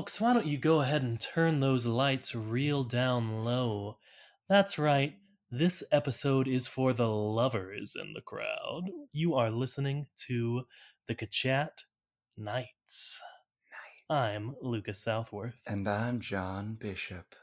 Folks, why don't you go ahead and turn those lights real down low? That's right, this episode is for the lovers in the crowd. You are listening to the Kachat Nights. I'm Lucas Southworth. And I'm John Bishop.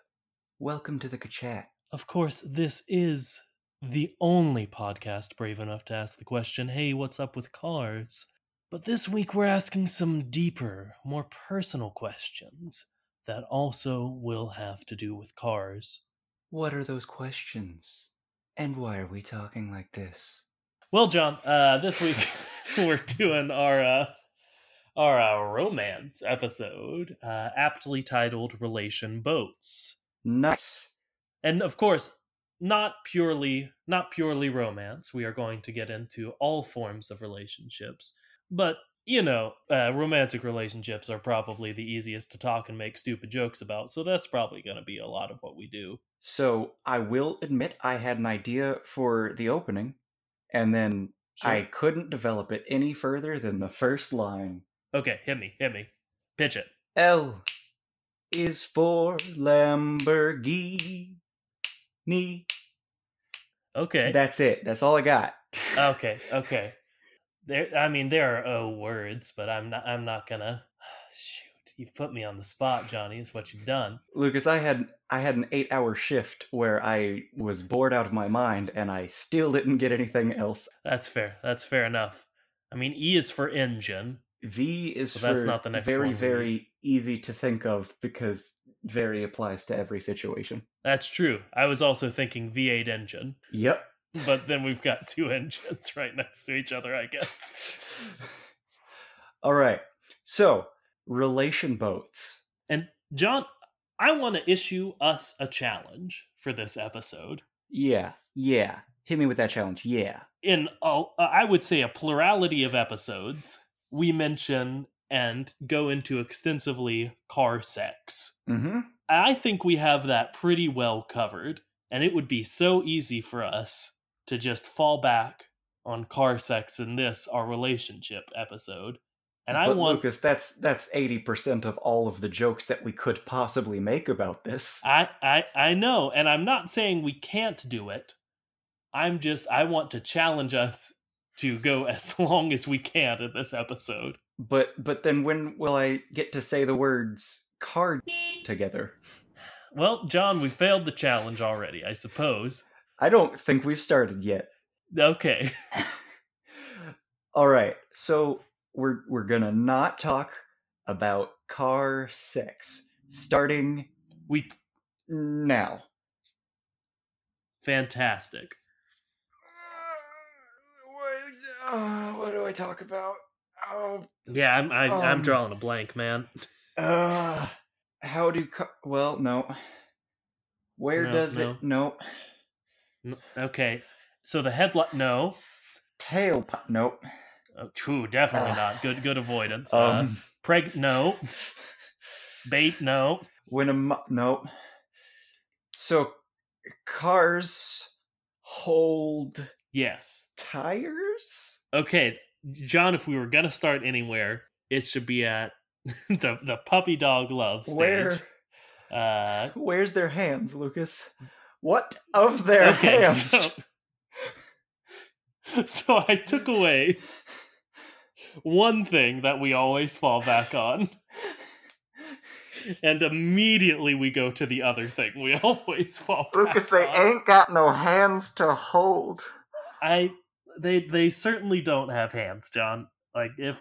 Welcome to the Kachat. Of course, this is the only podcast brave enough to ask the question hey, what's up with cars? But this week we're asking some deeper, more personal questions that also will have to do with cars. What are those questions? And why are we talking like this? Well, John, uh, this week we're doing our uh, our uh, romance episode, uh, aptly titled "Relation Boats," Nice. and of course, not purely not purely romance. We are going to get into all forms of relationships, but you know, uh, romantic relationships are probably the easiest to talk and make stupid jokes about. So that's probably going to be a lot of what we do. So I will admit I had an idea for the opening, and then I couldn't develop it any further than the first line. okay, hit me, hit me, pitch it. L is for Lamborghini. Okay, That's it. That's all I got. okay, okay. There, I mean, there are O words, but I'm not. I'm not gonna. Shoot, you've put me on the spot, Johnny. Is what you've done. Lucas, I had I had an eight hour shift where I was bored out of my mind and I still didn't get anything else. That's fair. That's fair enough. I mean, E is for engine. V is So for that's not the next very, one very easy to think of because very applies to every situation. That's true. I was also thinking V8 engine, Yep. But then we've got two engines right next to each other. I guess. All right. So, relation boats. And John, I want to issue us a challenge for this episode. Yeah. Yeah. Hit me with that challenge. Yeah. In a, I would say a plurality of episodes, we mention and go into extensively car sex. Mm-hmm. I think we have that pretty well covered, and it would be so easy for us to just fall back on car sex in this our relationship episode. And I but want Lucas, that's that's eighty percent of all of the jokes that we could possibly make about this. I, I I know, and I'm not saying we can't do it. I'm just I want to challenge us to go as long as we can in this episode. But but then when will I get to say the words card together? Well, John, we failed the challenge already, I suppose. I don't think we've started yet. Okay. All right. So we're we're going to not talk about car sex starting We now. fantastic. What, uh, what do I talk about? Oh, Yeah, I'm I, I'm Um, drawing a blank, man. uh, how do car- well, no. Where No, does no. it no N- Okay. So the headlight no. tail nope. Oh, true, definitely Ah. not. Good good avoidance. uh, Um preg no. Bait no. when a mo- no so cars hold Yes. tires Okay, John, if we were gonna start anywhere, it should be at the the puppy dog love stage. where Uh where's their hands lucas what of their okay, hands so so I took away one thing that we always fall back on. And immediately we go to the other thing we always fall back lucas they on. ain't got no hands to hold I they they certainly don't have hands, John. Like if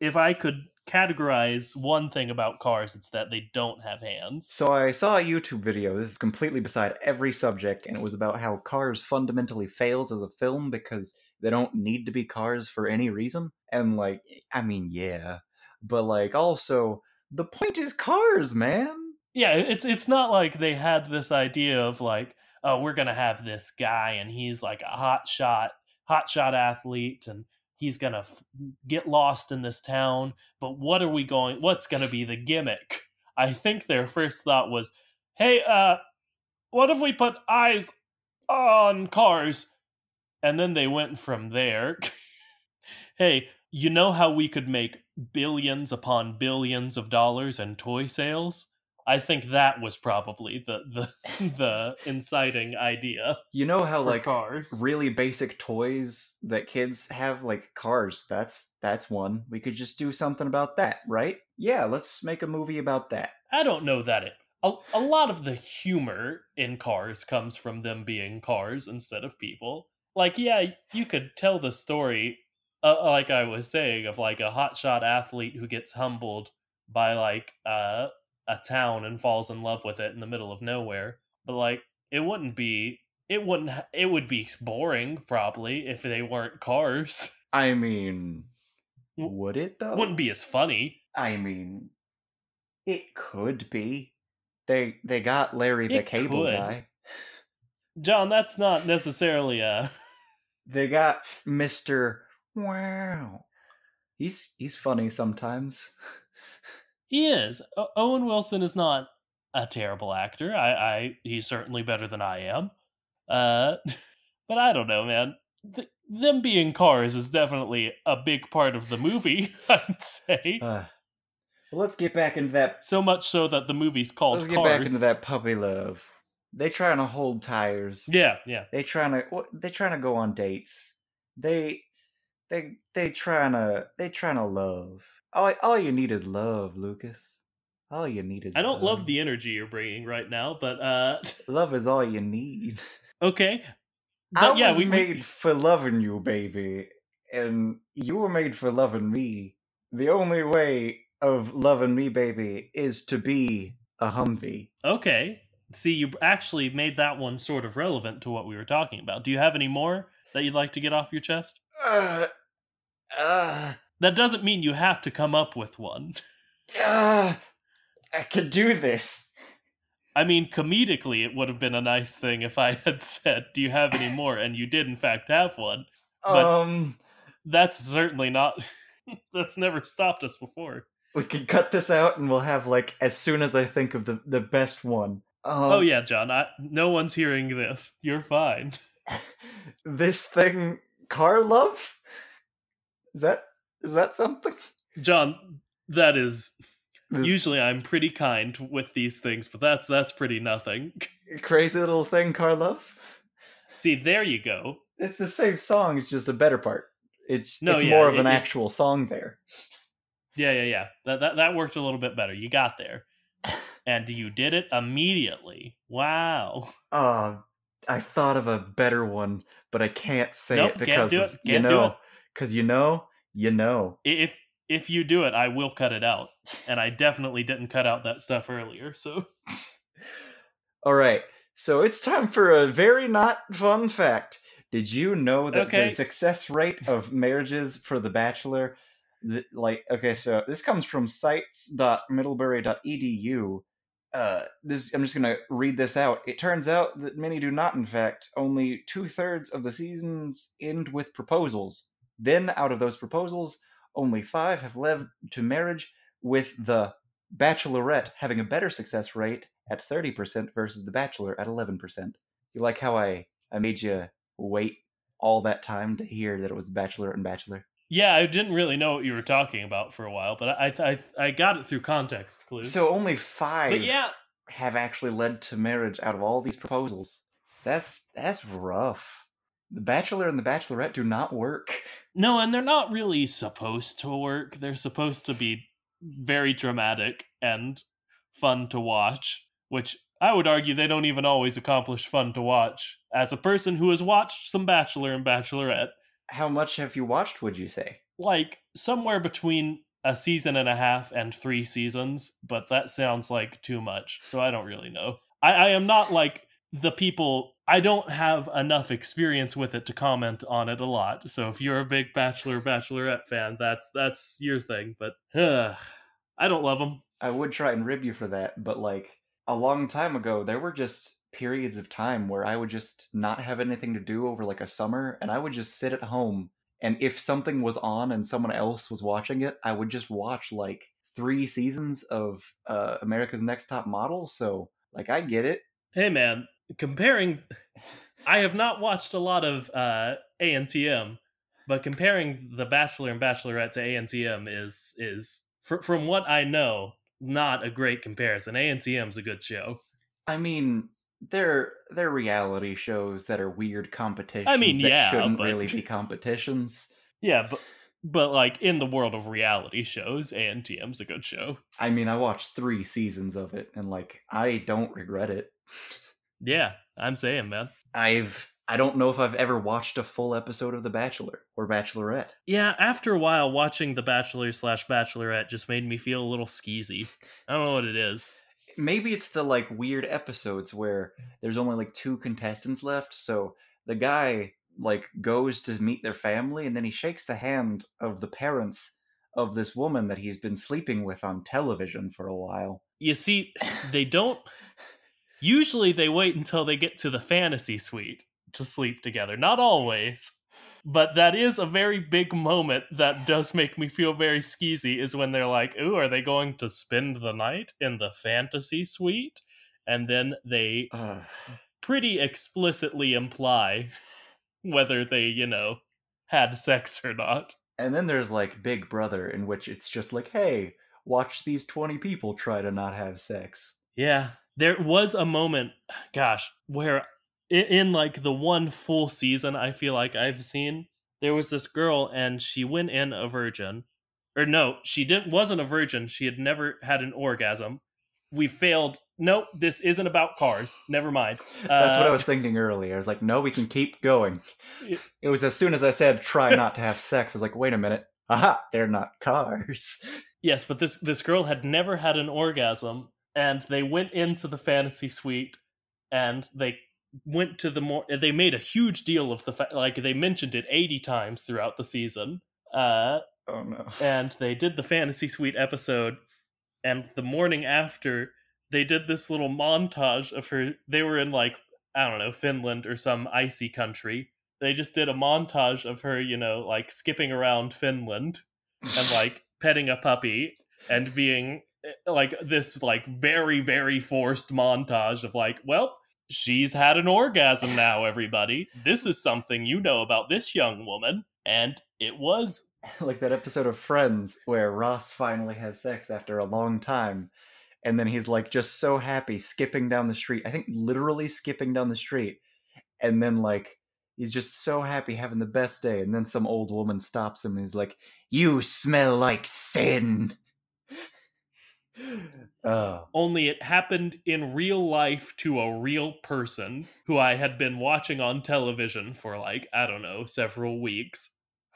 if I could categorize one thing about cars, it's that they don't have hands. So I saw a YouTube video. This is completely beside every subject, and it was about how Cars fundamentally fails as a film because they don't need to be cars for any reason. And like, I mean, yeah, but like also the point is cars, man. Yeah, it's it's not like they had this idea of like, oh, we're gonna have this guy and he's like a hot shot, hot shot athlete, and he's gonna f- get lost in this town. But what are we going? What's gonna be the gimmick? I think their first thought was, hey, uh, what if we put eyes on cars? And then they went from there. hey, you know how we could make billions upon billions of dollars in toy sales? I think that was probably the the the inciting idea. You know how like cars. really basic toys that kids have like cars that's that's one we could just do something about that right yeah let's make a movie about that I don't know that it. A, a lot of the humor in cars comes from them being cars instead of people. Like, yeah, you could tell the story, uh, like I was saying, of like a hotshot athlete who gets humbled by like uh, a town and falls in love with it in the middle of nowhere. But like, it wouldn't be. It wouldn't. It would be boring probably if they weren't cars. i mean would it though wouldn't be as funny. i mean it could be they they got larry the It cable could. guy John, that's not necessarily a. they got mr wow he's he's funny sometimes He is. O- Owen Wilson is not a terrible actor. I, I he's certainly better than I am. Uh, but I don't know, man. Th- them being cars is definitely a big part of the movie. I'd say uh, well let's get back into that so much so that the movie's called let's get Cars. back into that puppy love they trying to hold tires Yeah, yeah. they trying to they trying to go on dates they they they trying to they trying to love all, all you need is love lucas all you need is I don't love the energy you're bringing right now, but uh, love is all you need okay. i But yeah, was we we- made for loving you baby and you were made for loving me the only way of loving me baby is to be a humvee Okay. See, you actually made that one sort of relevant to what we were talking about. Do you have any more that you'd like to get off your chest? uh, uh, That doesn't mean you have to come up with one. uh, i could do this I mean, comedically, it would have been a nice thing if I had said, Do you have any more? And you did, in fact, have one. But- um That's certainly not. that's never stopped us before. We can cut this out, and we'll have like as soon as I think of the the best one. Um, oh, yeah, John. I, no one's hearing this. You're fine. this thing, car love. Is that is that something? John, that is. This Usually I'm pretty kind with these things, but that's that's pretty nothing. crazy little thing, car. See, there you go. It's the same song. It's just a better part. It's No, it's yeah, more of it- an it- actual song there. Yeah, yeah, yeah. That that that worked a little bit better. You got there. And you did it immediately. Wow. Uh, I thought of a better one, but I can't say Nope, it because of, it, you know, because you know, you know. If if you do it, I will cut it out. And I definitely didn't cut out that stuff earlier. So All right, so it's time for a very not fun fact. Did you know that Okay. the success rate of marriages for The Bachelor, like, okay, so this comes from sites.middlebury.edu. Uh, this I'm just gonna read this out. It turns out that many do not. In fact, only two thirds of the seasons end with proposals. Then, out of those proposals, only five have led to marriage, with the Bachelorette having a better success rate at 30% versus The Bachelor at 11%. You like how I, I made you wait all that time to hear that it was The Bachelor and Bachelor? yeah, I didn't really know what you were talking about for a while, but I I I got it through context clues. So only five but yeah, have actually led to marriage out of all these proposals. That's that's rough. The Bachelor and The Bachelorette do not work. no, and they're not really supposed to work. They're supposed to be very dramatic and fun to watch, which I would argue they don't even always accomplish fun to watch. As a person who has watched some Bachelor and Bachelorette, How much have you watched, would you say? Like somewhere between a season and a half and three seasons, but that sounds like too much. So I don't really know. I, I am not like the people I don't have enough experience with it to comment on it a lot. So if you're a big Bachelor Bachelorette fan, that's that's your thing. But uh, I don't love them. I would try and rib you for that, but like a long time ago, there were just periods of time where I would just not have anything to do over like a summer, and I would just sit at home. And if something was on and someone else was watching it, I would just watch like three seasons of uh, America's Next Top Model. So like I get it. Hey man, comparing I have not watched a lot of uh ANTM, but comparing The Bachelor and Bachelorette to ANTM is is fr- from what I know not a great comparison. ANTM's a good show. I mean, they're they're reality shows that are weird competitions. I mean, that yeah, shouldn't but- really be competitions. Yeah, but but like in the world of reality shows, ANTM's a good show. I mean, I watched three seasons of it, and like, I don't regret it. Yeah, I'm saying, man. I've I don't know if I've ever watched a full episode of The Bachelor or Bachelorette. Yeah, after a while, watching The Bachelor slash Bachelorette just made me feel a little skeezy. I don't know what it is. Maybe it's the like weird episodes where there's only like two contestants left, so the guy like goes to meet their family and then he shakes the hand of the parents of this woman that he's been sleeping with on television for a while. You see, they don't. Usually, they wait until they get to the fantasy suite to sleep together. Not always. But that is a very big moment that does make me feel very skeezy is when they're like, ooh, are they going to spend the night in the fantasy suite? And then they Ugh. pretty explicitly imply whether they, you know, had sex or not. And then there's like Big Brother, in which it's just like, hey, watch these 20 people try to not have sex. Yeah. There was a moment, gosh, where in, in like the one full season I feel like I've seen, there was this girl and she went in a virgin. Or no, she didn't wasn't a virgin. She had never had an orgasm. We failed. Nope, this isn't about cars. Never mind. That's what I Uh, was thinking earlier. I was like, no, we can keep going. It was as soon as I said, try not to have sex, I was like, wait a minute. Aha, they're not cars. Yes, but this this girl had never had an orgasm, and they went into the fantasy suite, and they went to the more. They made a huge deal of the fact, like they mentioned it eighty times throughout the season. Uh, Oh no. and they did the fantasy suite episode, and the morning after, they did this little montage of her. They were in like I don't know Finland or some icy country. They just did a montage of her, you know, like skipping around Finland and like petting a puppy and being like this like very very forced montage of like well she's had an orgasm now everybody this is something you know about this young woman and it was like that episode of Friends where Ross finally has sex after a long time. And then he's like just so happy skipping down the street. I think literally skipping down the street. And then like he's just so happy having the best day. And then some old woman stops him and he's like, You smell like sin. Oh. only it happened in real life to a real person who i had been watching on television for like i don't know several weeks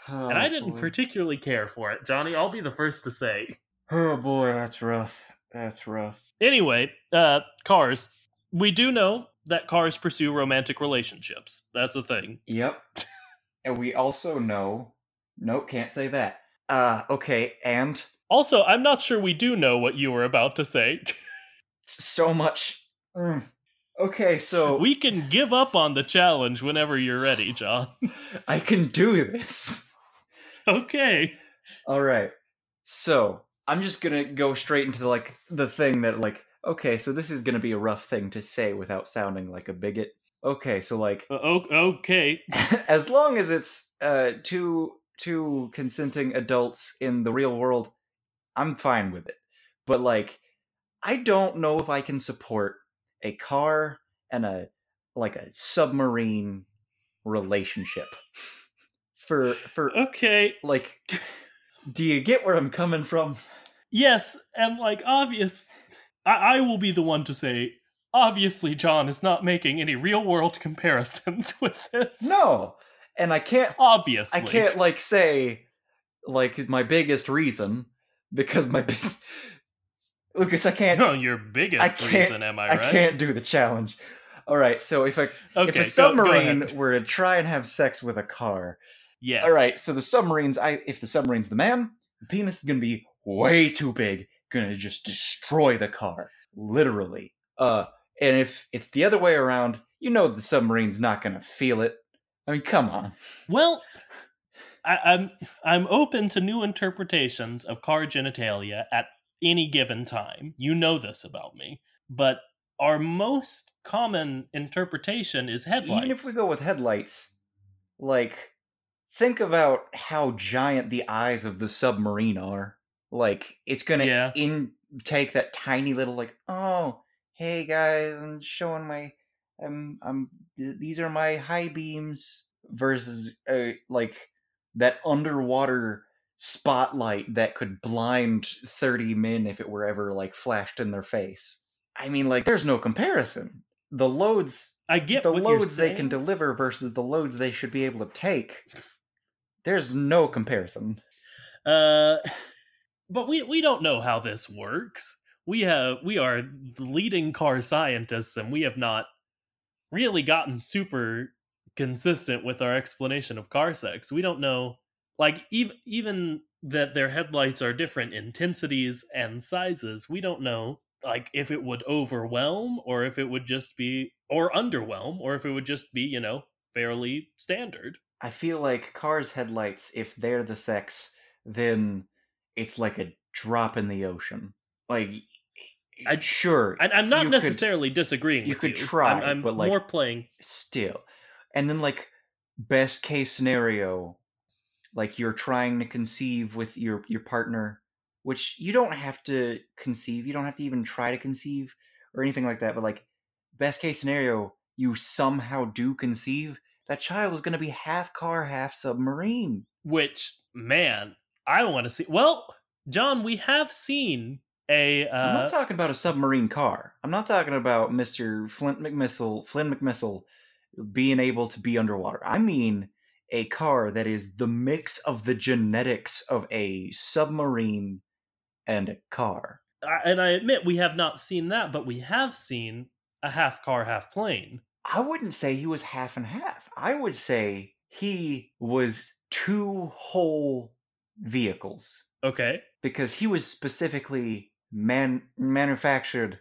and i didn't boy. particularly care for it johnny i'll be the first to say Oh boy, that's rough. That's rough. Anyway, uh, cars. We do know that cars pursue romantic relationships. That's a thing. Yep. and we also know. Nope, can't say that. Uh, okay, and Also, I'm not sure we do know what you were about to say. so much. Mm. Okay, so we can give up on the challenge whenever you're ready, John. I can do this. okay. All right. So I'm just gonna go straight into the, like the thing that like. Okay, so this is gonna be a rough thing to say without sounding like a bigot. Okay, so like Uh, okay. as long as it's uh two two consenting adults in the real world, I'm fine with it. But like I don't know if I can support a car and a like a submarine relationship. For for Okay. like do you get where I'm coming from? Yes, and like obvious. I, I will be the one to say. Obviously, John is not making any real world comparisons with this. No. and I can't Obviously. I can't like say like my biggest reason because my big Lucas, I can't No, your biggest I can't- reason, am I I right? can't do the challenge. All right, so if I Okay, if a go- go submarine ahead. were to try and have sex with a car, Yes. all right, so the submarines, I if the submarine's the man, the penis is gonna be way too big, gonna just destroy the car, literally. Uh, and if it's the other way around, you know the submarine's not gonna feel it. I mean, come on. Well, I, I'm I'm open to new interpretations of car genitalia at any given time. You know this about me, but our most common interpretation is headlights. Even if we go with headlights, like think about how giant the eyes of the submarine are. Like it's gonna Yeah. in take that tiny little like, oh, hey guys, I'm showing my, I'm I'm these are my high beams versus uh, like that underwater spotlight that could blind 30 men if it were ever like flashed in their face. I mean like there's no comparison. The loads I get the what you're loads they can deliver versus the loads they should be able to take there's no comparison Uh, but we we don't know how this works. We have we are the leading car scientists, and we have not really gotten super consistent with our explanation of car sex. We don't know, like even even that their headlights are different intensities and sizes. We don't know, like if it would overwhelm or if it would just be or underwhelm or if it would just be you know fairly standard. i feel like cars headlights if they're the sex then it's like a drop in the ocean like I'd sure I'm not you could- necessarily disagreeing. you with could you. try, I'm, I'm but, like- more playing. still and then like best case scenario like you're trying to conceive with your your partner which you don't have to conceive you don't have to even try to conceive or anything like that but like best case scenario you somehow do conceive that child is going to be half car half submarine Which man, I want to see. Well, John, we have seen a. i'm Uh, not talking about a submarine car i'm not talking about mr flint mcmissile flynn mcmissile being able to be underwater i mean a car that is the mix of the genetics of a submarine and a car I- and I admit we have not seen that, but we have seen a half car, half plane. i wouldn't say he was half and half i would say he was two whole vehicles Okay. because he was specifically man manufactured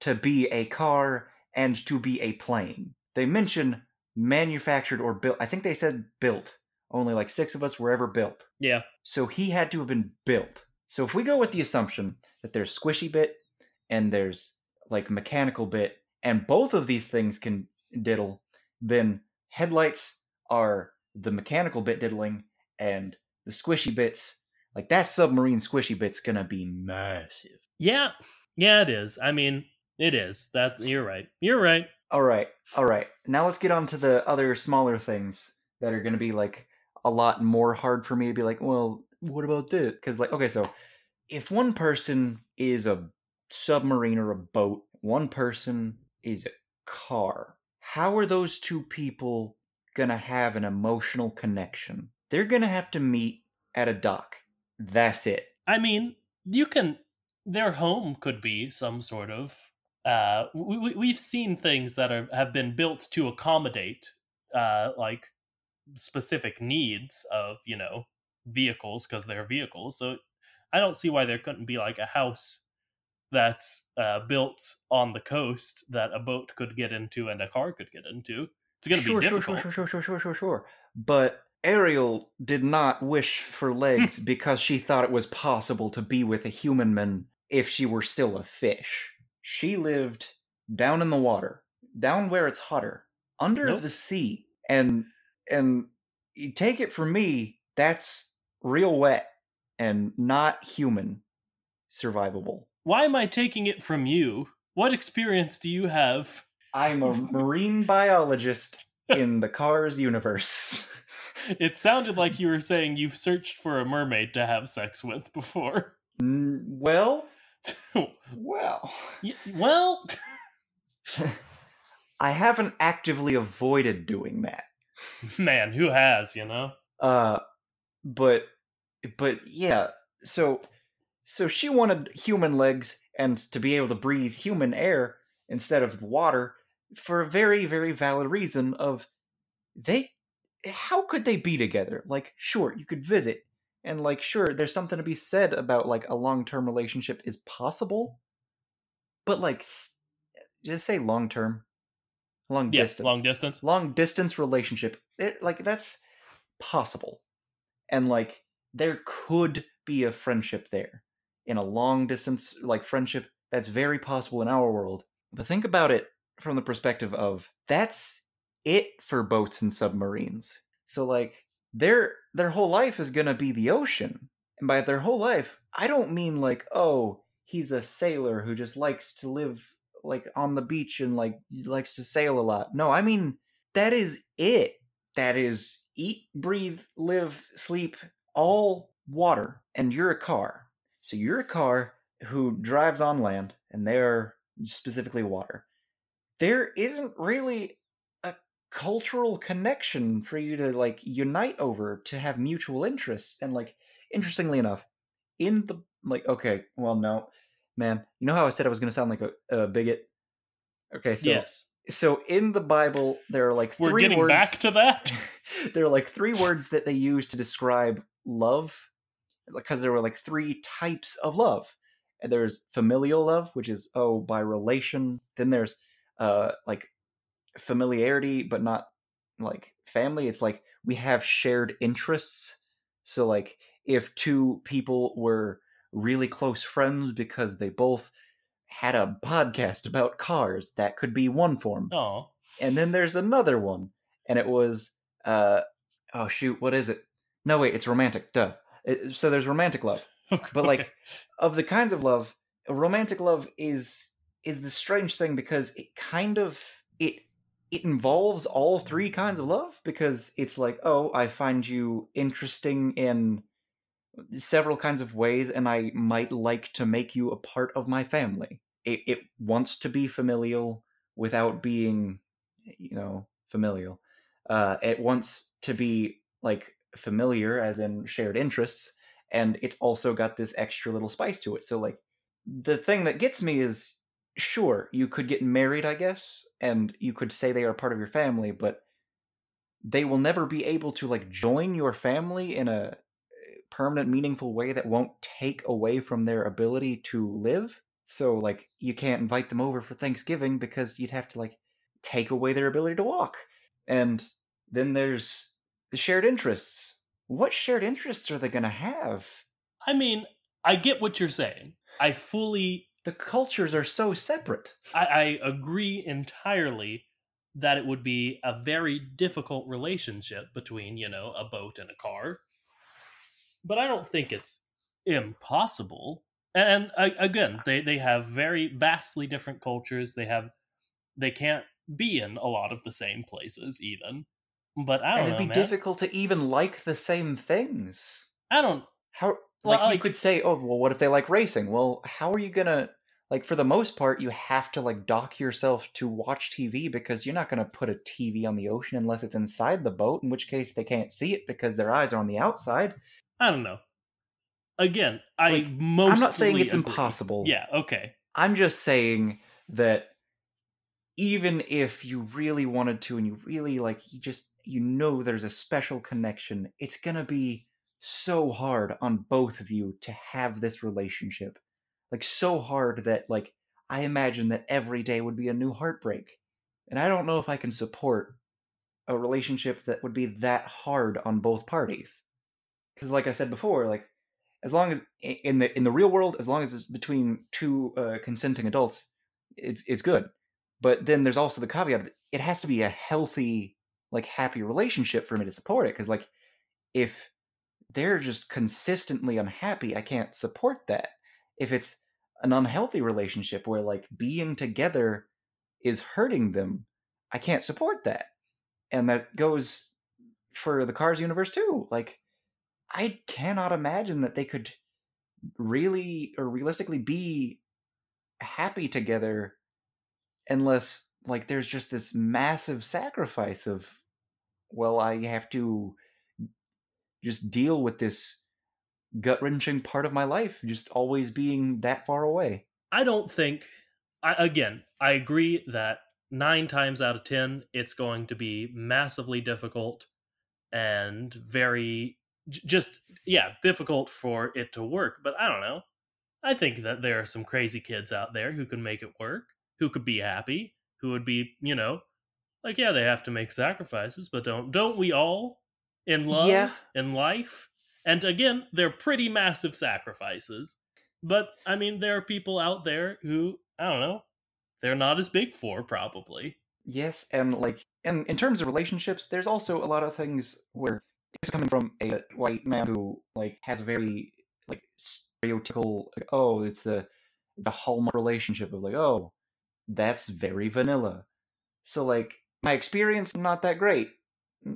to be a car and to be a plane. They mention manufactured or built. I think they said built. Only like six of us were ever built. Yeah. So he had to have been built. So if we go with the assumption that there's squishy bit and there's like mechanical bit, and both of these things can diddle, then headlights are the mechanical bit diddling and the squishy bits. Like that submarine squishy bit's gonna be massive. Yeah. Yeah, it is. I mean, it is. That you're right. You're right. All right, all right. Now let's get on to the other smaller things that are gonna be like a lot more hard for me to be like, well, what about this? Because like, okay, so if one person is a submarine or a boat, one person is a car. How are those two people gonna have an emotional connection? They're gonna have to meet at a dock. That's it. I mean, you can. Their home could be some sort of. Uh, we, we- we've seen things that are, have been built to accommodate, uh, like specific needs of you know vehicles because they're vehicles. So I don't see why there couldn't be like a house that's uh, built on the coast that a boat could get into and a car could get into. It's going to sure, be sure, difficult. Sure, sure, sure, sure, sure, sure. But Ariel did not wish for legs because she thought it was possible to be with a human man if she were still a fish. She lived down in the water, down where it's hotter, under Nope. the sea, and and you take it from me, that's real wet and not human survivable. Why am I taking it from you? What experience do you have? I'm a marine biologist in the Cars universe. It sounded like you were saying you've searched for a mermaid to have sex with before. Mm, well, well, Y- well, I haven't actively avoided doing that. Man, who has, you know? Uh, but but yeah, so so she wanted human legs and to be able to breathe human air instead of water for a very very valid reason of they how could they be together? Like sure, you could visit and like sure there's something to be said about like a long-term relationship is possible. But like s- just say long-term long Yeah, distance long distance. long distance relationship it, like that's possible and like there could be a friendship there in a long distance like friendship that's very possible in our world but think about it from the perspective of that's it for boats and submarines so like their their whole life is going to be the ocean. And by their whole life i don't mean like oh he's a sailor who just likes to live like on the beach and like likes to sail a lot. No i mean that is it. That is eat breathe live sleep all water. And you're a car. So you're a car who drives on land and they're specifically water. There isn't really cultural connection for you to like unite over to have mutual interests and like interestingly enough in the like okay well no man you know how i said i was going to sound like a, a bigot okay so yes. so in the bible there are like 3 We're getting words back to that. there are like three words that they use to describe love because there were like three types of love and there's familial love which is oh by relation then there's uh like familiarity but not like family. It's like we have shared interests. So like if two people were really close friends because they both had a podcast about cars that could be one form. Oh. and then there's another one and it was uh oh shoot what is it? No wait it's romantic duh. It- so there's romantic love. But like of the kinds of love romantic love is is the strange thing because it kind of it it involves all three kinds of love because it's like oh i find you interesting in several kinds of ways and i might like to make you a part of my family. It, it wants to be familial without being you know familial. Uh it wants to be like familiar as in shared interests and it's also got this extra little spice to it. So like the thing that gets me is sure you could get married i guess and you could say they are part of your family but they will never be able to like join your family in a eh, permanent meaningful way that won't take away from their ability to live. So like you can't invite them over for thanksgiving because you'd have to like take away their ability to walk. And then there's the shared interests. What shared interests are they going to have? I mean, I get what you're saying. I fully the cultures are so separate I, I agree entirely that it would be a very difficult relationship between, you know, a boat and a car. But I don't think it's impossible. And again, they, they have very vastly different cultures. They have they can't be in a lot of the same places even. But I don't know. and it'd know, be man. difficult to even like the same things I don't how Well, like you could say oh well what if they like racing well how are you gonna like for the most part you have to like dock yourself to watch tv because you're not gonna put a tv on the ocean unless it's inside the boat in which case they can't see it because their eyes are on the outside I don't know. Again, I Like, mostly i'm not saying it's agree. impossible Yeah, okay. i'm just saying that even if you really wanted to and you really like you just you know there's a special connection it's gonna be so hard on both of you to have this relationship like so hard that like i imagine that every day would be a new heartbreak. And i don't know if i can support a relationship that would be that hard on both parties. Because like i said before like as long as in the in the real world as long as it's between two uh, consenting adults it's it's good. But then there's also the caveat of it, it has to be a healthy like happy relationship for me to support it because like if they're just consistently unhappy i can't support that if it's an unhealthy relationship where like being together is hurting them i can't support that. And that goes for the cars universe too. Like i cannot imagine that they could really or realistically be happy together unless like there's just this massive sacrifice of well, I have to just deal with this gut wrenching part of my life, just always being that far away. I don't think. I, again, I agree that nine times out of ten, it's going to be massively difficult and very just yeah difficult for it to work. But I don't know. I think that there are some crazy kids out there who can make it work, who could be happy, who would be you know like yeah they have to make sacrifices, but don't don't we all in love Yeah. in life? And again, they're pretty massive sacrifices. But I mean, there are people out there who I don't know, they're not as big for probably. Yes, and like, and in terms of relationships, there's also a lot of things where it's coming from a white man who like has a very like stereotypical, like, oh, it's the it's a hallmark relationship of like, oh, that's very vanilla. So like, my experience not that great.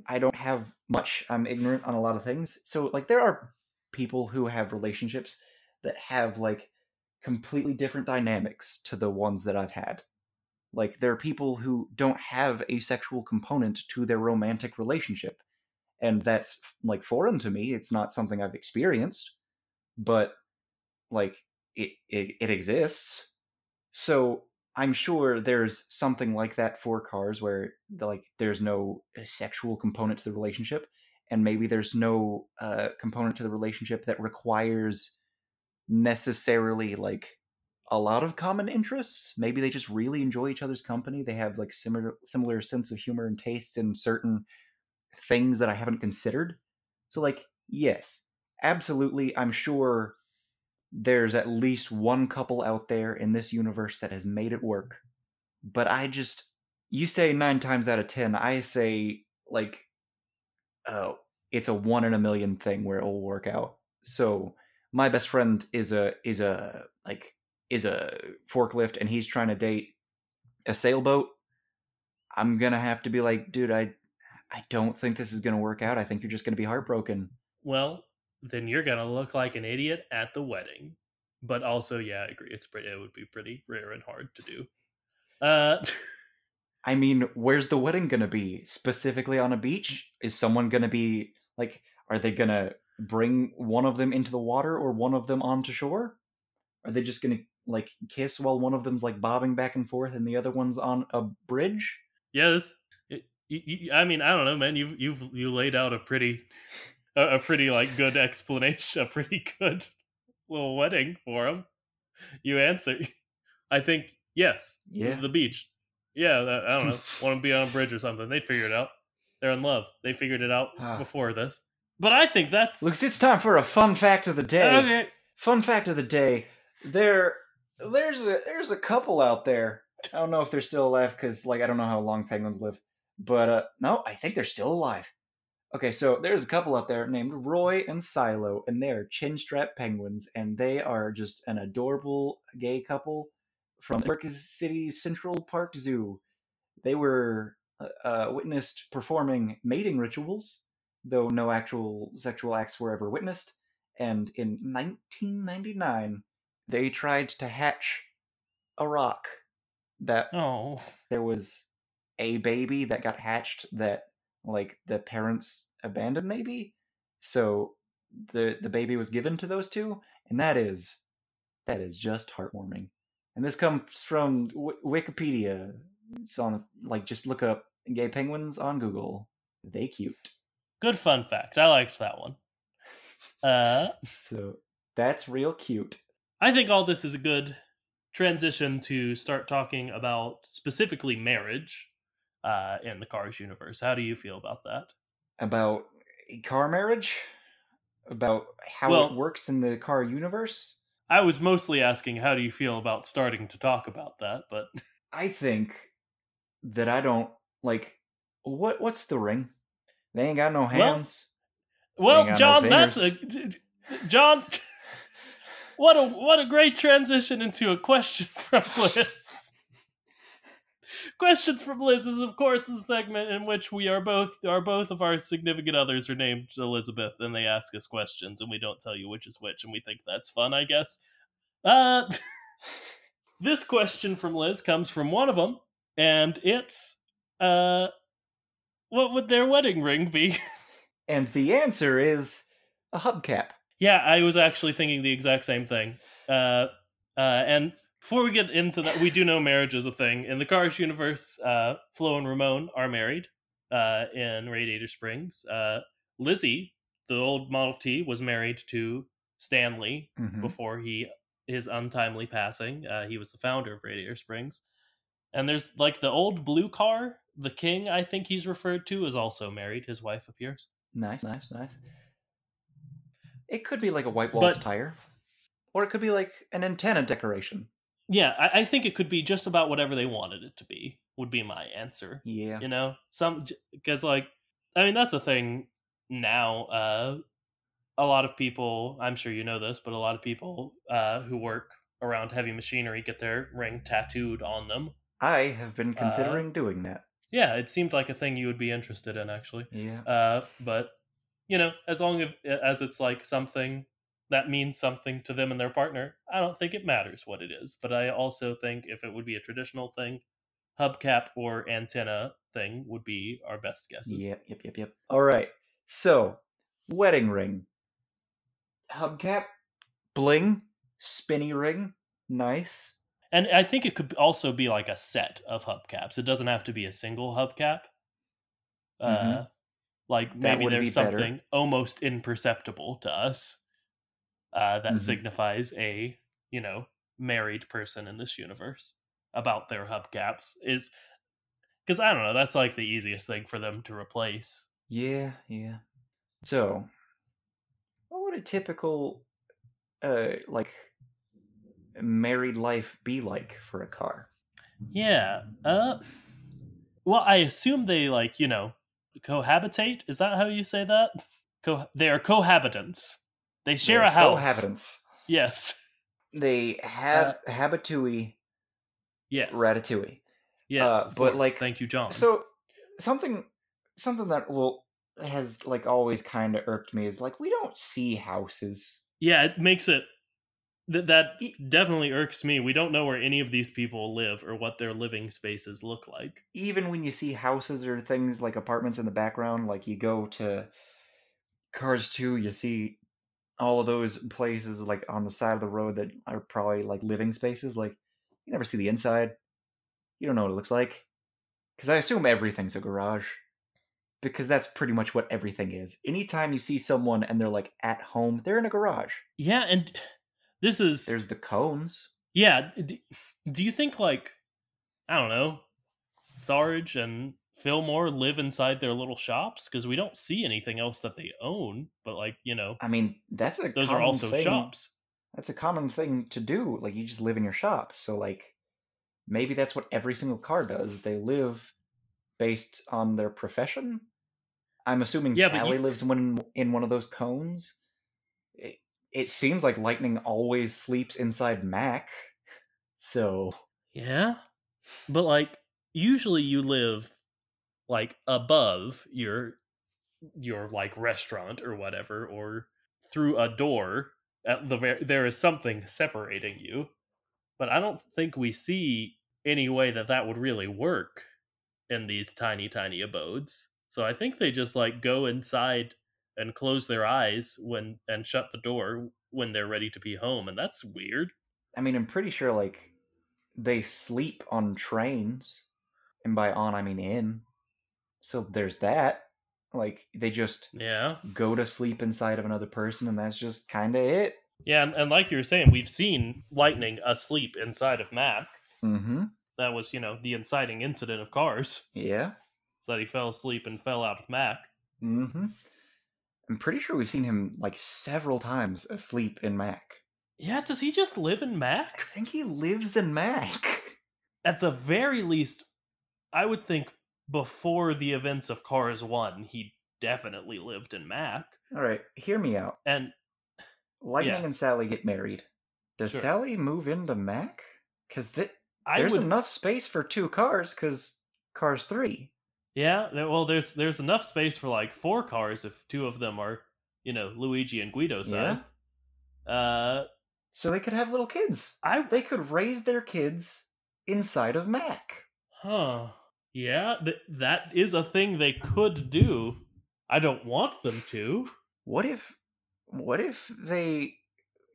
I don't have much. I'm ignorant on a lot of things. So like, there are people who have relationships that have like completely different dynamics to the ones that I've had. Like there are people who don't have a sexual component to their romantic relationship. And that's like foreign to me. It's not something I've experienced, but like it it, it exists. So I'm sure there's something like that for cars where like there's no sexual component to the relationship and maybe there's no uh, component to the relationship that requires necessarily like a lot of common interests. Maybe they just really enjoy each other's company. They have like similar similar sense of humor and tastes in certain things that I haven't considered. So like, yes, absolutely, I'm sure there's at least one couple out there in this universe that has made it work. But I just you say 9 times out of 10, I say like oh, it's a 1 in a million thing where it will work out. So my best friend is a is a like is a forklift and he's trying to date a sailboat i'm gonna have to be like dude i i don't think this is gonna work out i think you're just gonna be heartbroken Well, then you're gonna look like an idiot at the wedding. But also, yeah, I agree. It's pretty. It would be pretty rare and hard to do. Uh, i mean where's the wedding gonna be specifically on a beach is someone gonna be like are they gonna bring one of them into the water or one of them onto shore are they just gonna like kiss while one of them's like bobbing back and forth and the other one's on a bridge yes. It, you, you, I mean, I don't know, man. You've you've you laid out a pretty, a, a pretty like good explanation, a pretty good little wedding for him. You answer. I think yes. Yeah. The beach. Yeah. That, I don't know. Want to be on a bridge or something? They'd figure it out. They're in love. They figured it out Ah. before this. But I think that's Looks, it's time for a fun fact of the day. okay. Fun fact of the day: there, there's a there's a couple out there. I don't know if they're still alive because, like, I don't know how long penguins live. But uh, no, I think they're still alive. Okay, so there's a couple out there named Roy and Silo, and they're chin-strap penguins, and they are just an adorable gay couple from New York City Central Park Zoo. They were uh, uh, witnessed performing mating rituals, though no actual sexual acts were ever witnessed. And in 1999, they tried to hatch a rock that Oh, there was a baby that got hatched that like the parents abandoned maybe? So the the baby was given to those two? And that is that is just heartwarming. And this comes from w- wikipedia. It's on like just look up gay penguins on google. They cute. Good fun fact. I liked that one. Uh, so that's real cute. I think all this is a good transition to start talking about specifically marriage uh, in the Cars universe. How do you feel about that? about car marriage about how Well- it works in the car universe I was mostly asking how do you feel about starting to talk about that, but I think that I don't like what what's the ring? They ain't got no hands. well, ain't got no John, that's a. John. What a what a great transition into a question from Liz. Questions from Liz is of course a segment in which we are both are both of our significant others are named Elizabeth and they ask us questions and we don't tell you which is which and we think that's fun, I guess. Uh this question from Liz comes from one of them and it's uh what would their wedding ring be? And the answer is a hubcap. yeah, I was actually thinking the exact same thing. Uh, uh, and before we get into that, we do know marriage is a thing in the Cars universe. Uh, Flo and Ramon are married uh, in Radiator Springs. Uh, Lizzie, the old Model T, was married to Stanley Mhm. before he his untimely passing. Uh, he was the founder of Radiator Springs. And there's like the old blue car, the king, I think he's referred to, is also married. His wife appears. Nice, nice, nice. It could be like a white waltz But- tire, or it could be like an antenna decoration. Yeah, I, I think it could be just about whatever they wanted it to be. Would be my answer. Yeah. You know, some because like I mean that's a thing now. Uh, a lot of people, I'm sure you know this, but a lot of people uh, who work around heavy machinery get their ring tattooed on them. I have been considering doing that. Yeah, it seemed like a thing you would be interested in, actually. Yeah. Uh, but you know, as long as as it's like something that means something to them and their partner, I don't think it matters what it is. But I also think if it would be a traditional thing, hubcap or antenna thing would be our best guesses. Yep, yep, yep, yep. All right. So, wedding ring, hubcap, bling, spinny ring, nice. And I think it could also be like a set of hubcaps. It doesn't have to be a single hubcap. Uh, Mhm. like That maybe would be there's better. something almost imperceptible to us uh, that Mhm. signifies a you know married person in this universe about their hubcaps is because I don't know. That's like the easiest thing for them to replace. Yeah, yeah. So, what would a typical, uh, like, married life be like for a car? Yeah. Uh. Well, I assume they like you know cohabitate. Is that how you say that? Co- they are cohabitants. They share a house. Cohabitants. Yes. They have habitui, Yes. ratatouille. Yes. uh, but, like, thank you, John. So something something that will has like always kind of irked me is like we don't see houses. yeah, it makes it that that definitely irks me. We don't know where any of these people live or what their living spaces look like. Even when you see houses or things like apartments in the background, like you go to Cars 2, you see all of those places like on the side of the road that are probably like living spaces. Like you never see the inside. You don't know what it looks like. Because I assume everything's a garage. Because that's pretty much what everything is. Anytime you see someone and they're like at home, they're in a garage. Yeah, and this is There's the cones. yeah. Do you think like I don't know, Sarge and Fillmore live inside their little shops because we don't see anything else that they own. But like you know, I mean, that's a those are also thing- shops. That's a common thing to do. Like you just live in your shop. So like maybe that's what every single car does. They live based on their profession. I'm assuming Yeah, Sally you- lives in one in one of those cones. It, it seems like Lightning always sleeps inside Mack. So Yeah. But like usually you live like above your your like restaurant or whatever or through a door at the ver- there is something separating you. But I don't think we see any way that that would really work in these tiny tiny abodes. So I think they just like go inside and close their eyes when and shut the door when they're ready to be home and that's weird. I mean, I'm pretty sure like they sleep on trains, and by on I mean in. So there's that. Like they just Yeah. go to sleep inside of another person, and that's just kind of it. Yeah, and, and like you were saying, we've seen Lightning asleep inside of Mack. Mm-hmm. That was, you know, the inciting incident of Cars. Yeah. So that he fell asleep and fell out of Mack. Mm-hmm. I'm pretty sure we've seen him like several times asleep in Mack. Yeah, does he just live in Mack? I think he lives in Mack. At the very least, I would think before the events of Cars 1, he definitely lived in Mack. All right, hear me out. And Lightning Yeah. and Sally get married. Does Sure. Sally move into Mack? Because th- there's would enough space for two cars. Because Cars three. Yeah, well there's there's enough space for like four cars if two of them are, you know, Luigi and Guido Yeah. sized. Uh So they could have little kids. I They could raise their kids inside of Mack. huh. Yeah, th- that is a thing they could do. I don't want them to. What if what if they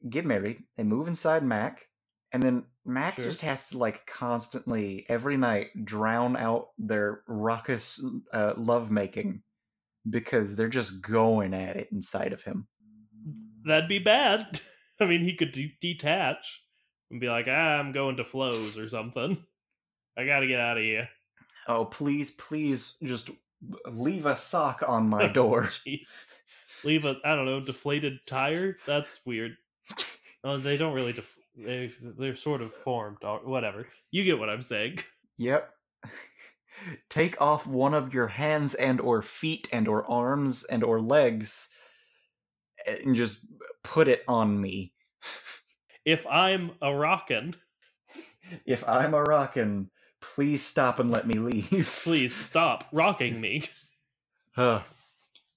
get married, they move inside Mack, and then Mack Sure. just has to like constantly every night drown out their raucous uh, lovemaking because they're just going at it inside of him. That'd be bad. I mean, he could de- detach and be like, ah, I'm going to flows or something. I gotta get out of here. Oh, please, please, just leave a sock on my door. Jeez. Leave a, I don't know, deflated tire? That's weird. Oh, they don't really, def- they, they're sort of formed, or whatever. You get what I'm saying. Yep. Take off one of your hands and or feet and or arms and or legs eh, and just put it on me. If I'm a rockin', If I'm a rockin', please stop and let me leave. please stop rocking me. Ugh.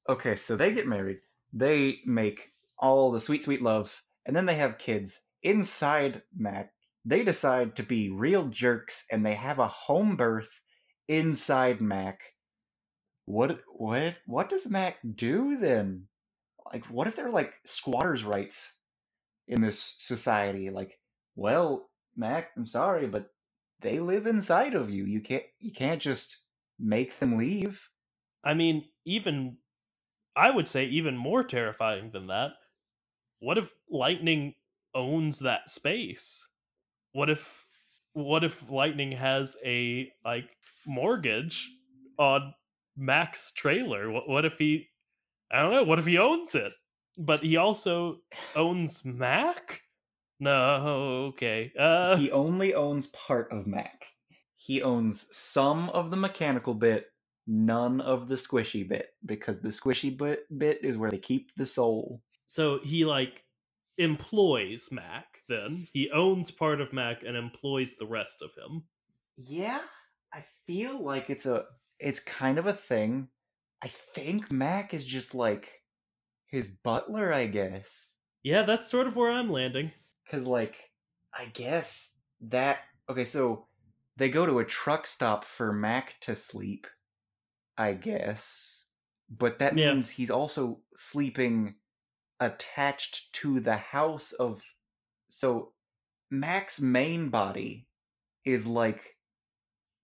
okay, so they get married. They make all the sweet, sweet love, and then they have kids inside Mack. They decide to be real jerks, and they have a home birth inside Mack. What? What? What does Mack do then? Like, what if they're like squatters' rights in this society? Like, well, Mack, I'm sorry, but they live inside of you. You can't. You can't just make them leave. I mean, even I would say even more terrifying than that. What if lightning owns that space? What if what if lightning has a like mortgage on Mack's trailer? What what if he I don't know, what if he owns it? But he also owns Mack? No, okay. Uh he only owns part of Mack. He owns some of the mechanical bit, none of the squishy bit, because the squishy bit, bit is where they keep the soul. so he like employs Mack then. He owns part of Mack and employs the rest of him. Yeah, I feel like it's a it's kind of a thing. I think Mack is just like his butler, I guess. Yeah, that's sort of where I'm landing. Cause like I guess that okay, so they go to a truck stop for Mack to sleep, I guess. But that Yeah. means he's also sleeping attached to the house of so Mack's main body is like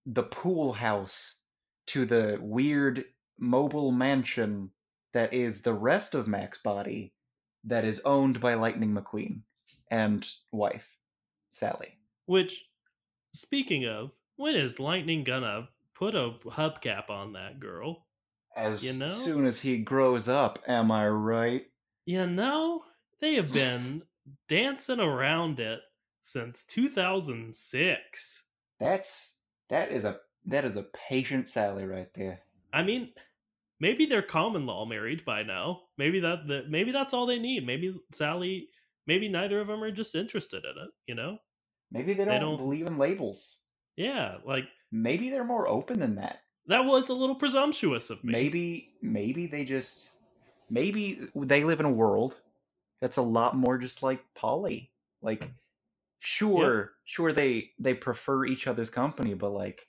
the pool house to the weird mobile mansion that is the rest of Mack's body that is owned by Lightning McQueen and wife, Sally. Which, speaking of, when is Lightning gonna put a hubcap on that girl? As You know? soon as he grows up, am I right? You know, they have been dancing around it since 2006. That's that is a that is a patient Sally right there. I mean, maybe they're common law married by now. Maybe that, that maybe that's all they need. Maybe Sally, maybe neither of them are just interested in it. You know? Maybe they don't, don't- believe in labels. Yeah, like Maybe they're more open than that. that was a little presumptuous of me. Maybe maybe they just maybe they live in a world that's a lot more just like poly. Like sure, sure they they prefer each other's company, but like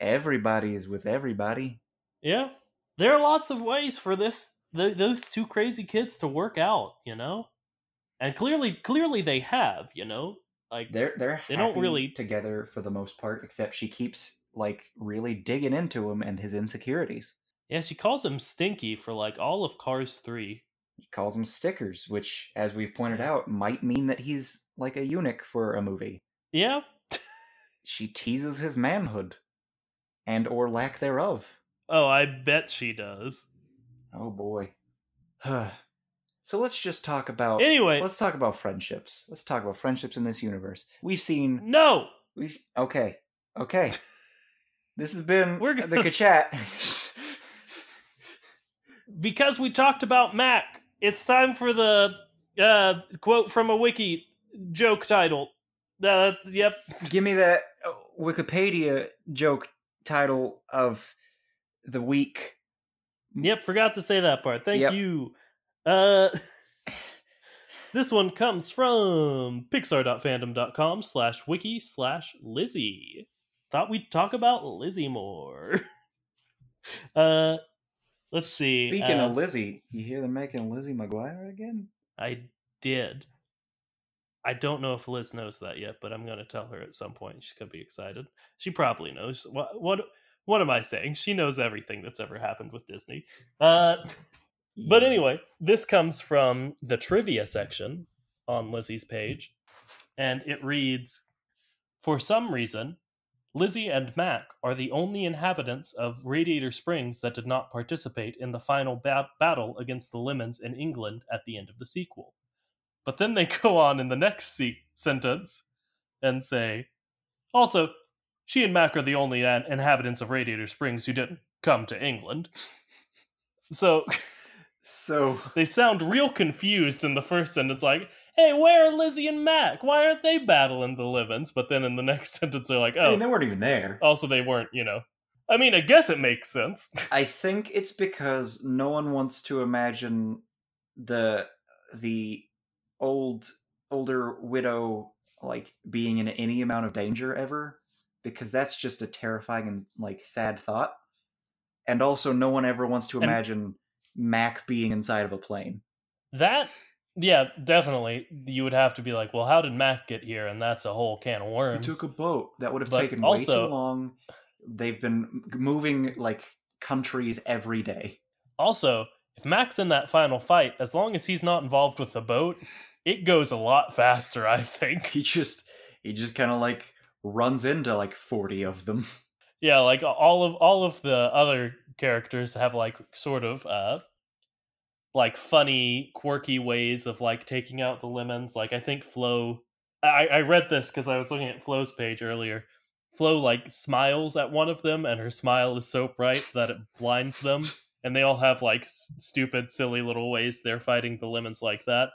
everybody is with everybody. Yeah, there are lots of ways for this th- those two crazy kids to work out, you know, and clearly, clearly they have, you know, like They're they're They don't really- together for the most part, except she keeps like really digging into him and his insecurities. yeah, she calls him stinky for like all of Cars three. He calls him stickers, which, as we've pointed out, might mean that he's like a eunuch for a movie. Yeah, She teases his manhood, and or lack thereof. oh, I bet she does. Oh boy. so let's just talk about. Anyway, Let's talk about friendships. Let's talk about friendships in this universe. We've seen. no, We've okay, okay. This has been We're the gonna- Kachat. because we talked about Mack, it's time for the uh, quote from a wiki joke title. Uh, yep, Give me that uh, Wikipedia joke title of the week. Yep, forgot to say that part. Thank Yep. you. Uh This one comes from pixar.fandom.com slash wiki slash Lizzie. thought we'd talk about Lizzie more. uh, let's see. Speaking uh, of Lizzie, you hear them making Lizzie McGuire again? I did. I don't know if Liz knows that yet, but I'm going to tell her at some point. She's going to be excited. She probably knows. What what what am I saying? She knows everything that's ever happened with Disney. Uh, but anyway, this comes from the trivia section on Lizzie's page, and it reads For some reason, Lizzie and Mack are the only inhabitants of Radiator Springs that did not participate in the final ba- battle against the Lemons in England at the end of the sequel. But then they go on in the next se- sentence and say, Also, she and Mack are the only an- inhabitants of Radiator Springs who didn't come to England. So So they sound real confused in the first sentence, like, hey, where are Lizzie and Mack? Why aren't they battling the Livens? But then in the next sentence, they're like, I oh, mean, they weren't even there. also they weren't, you know. I mean, I guess it makes sense. I think it's because no one wants to imagine the the old older widow like being in any amount of danger ever because that's just a terrifying and like sad thought. And also no one ever wants to And- imagine Mack being inside of a plane. that, yeah, definitely. You would have to be like, well, how did Mack get here? And that's a whole can of He worms. took a boat. That would have But taken way too long. They've been moving like countries every day. Also, if Mack's in that final fight, as long as he's not involved with the boat, it goes a lot faster, I think. He just he just kind of like runs into like 40 of them. yeah like all of all of the other characters have like sort of uh like funny quirky ways of like taking out the lemons like i think flo i i read this because i was looking at flo's page earlier. Flo like smiles at one of them and her smile is so bright that it blinds them and they all have like s- stupid silly little ways they're fighting the lemons like that.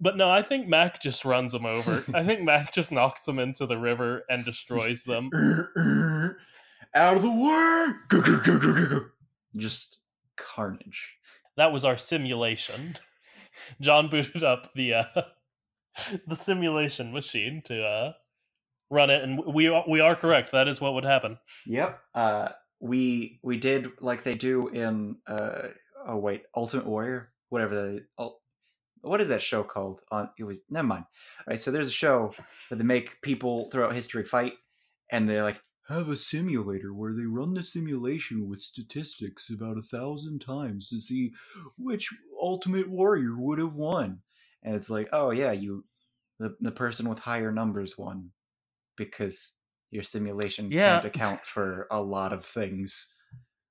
But no i think mack just runs them over. I think mack just knocks them into the river and destroys them. Out of the way! Just carnage. that was our simulation. John booted up the uh, the simulation machine to uh, run it, and we are, we are correct. That is what would happen. Yep. Uh, we we did like they do in uh oh wait Ultimate Warrior whatever the what is that show called on it was never mind. All right, so there's a show that they make people throughout history fight, and they're like have a simulator where they run the simulation with statistics about a thousand times to see which Ultimate Warrior would have won, and it's like oh yeah you the the person with higher numbers won because your simulation Yeah. can't account for a lot of things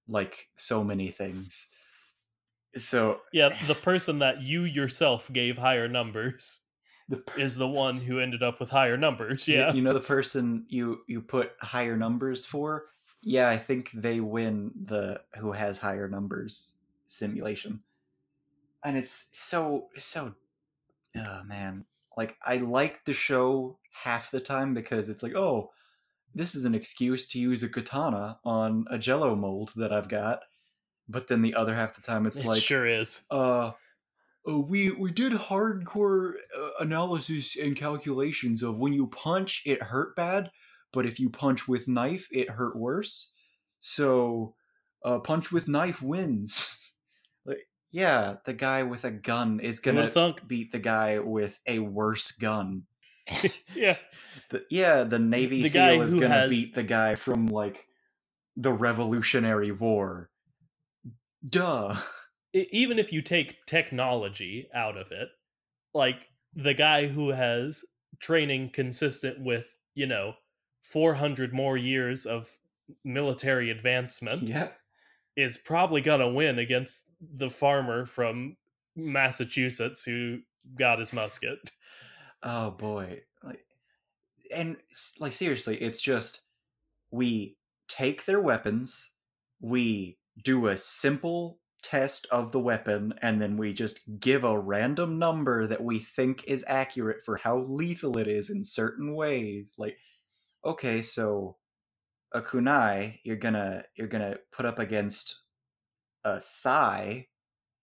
like so many things. So Yeah, the person that you yourself gave higher numbers the per- is the one who ended up with higher numbers. you- Yeah, you, know the person you you put higher numbers for yeah i think they win the who has higher numbers simulation and it's so so oh man like i like the show half the time because it's like oh this is an excuse to use a katana on a jello mold that i've got but then the other half the time it's it like sure is. uh, uh, we we did hardcore uh, analysis and calculations of when you punch it hurt bad, but if you punch with knife it hurt worse. So, uh, punch with knife wins. like, yeah, the guy with a gun is gonna thunk? beat the guy with a worse gun. Yeah, The, yeah, the Navy The SEAL is gonna has- beat the guy from like the Revolutionary War. Duh. Even if you take technology out of it, like the guy who has training consistent with you know 400 more years of military advancement Yeah. is probably gonna win against the farmer from Massachusetts who got his musket. Oh boy. Like and like seriously, it's just we take their weapons, we do a simple test of the weapon and then we just give a random number that we think is accurate for how lethal it is in certain ways. Like okay, so a kunai you're to you're to put up against a sai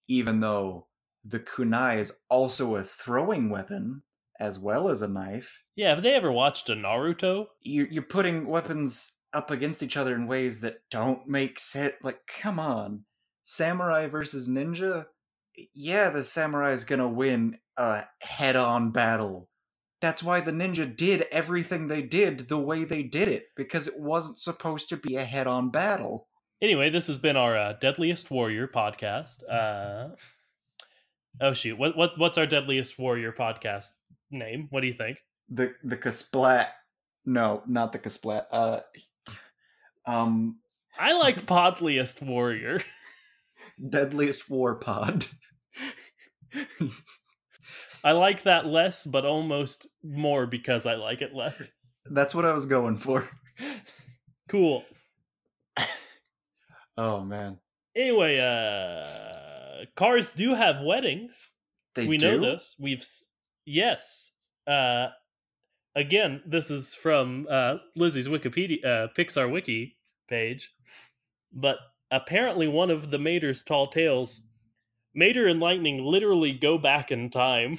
even though the kunai is also a throwing weapon as well as a knife. Yeah, have they ever watched a Naruto? You're, you're putting weapons up against each other in ways that don't make sense. Like, come on, samurai versus ninja. Yeah, the samurai is gonna win a head-on battle. That's why the ninja did everything they did the way they did it because it wasn't supposed to be a head-on battle. Anyway, this has been our uh, Deadliest Warrior podcast. Uh, oh shoot, what what what's our Deadliest Warrior podcast name? What do you think? The the Kasplat. No, not the Kasplat. Uh, um, I like Podliest Warrior. Deadliest War Pod. I like that less, but almost more because I like it less. That's what I was going for. Cool. Oh man, Anyway, uh cars do have weddings. they we do. know this. We've yes. Uh again, this is from uh Lizzie's Wikipedia uh Pixar wiki page. But apparently one of the Mater's tall tales Mater and Lightning literally go back in time.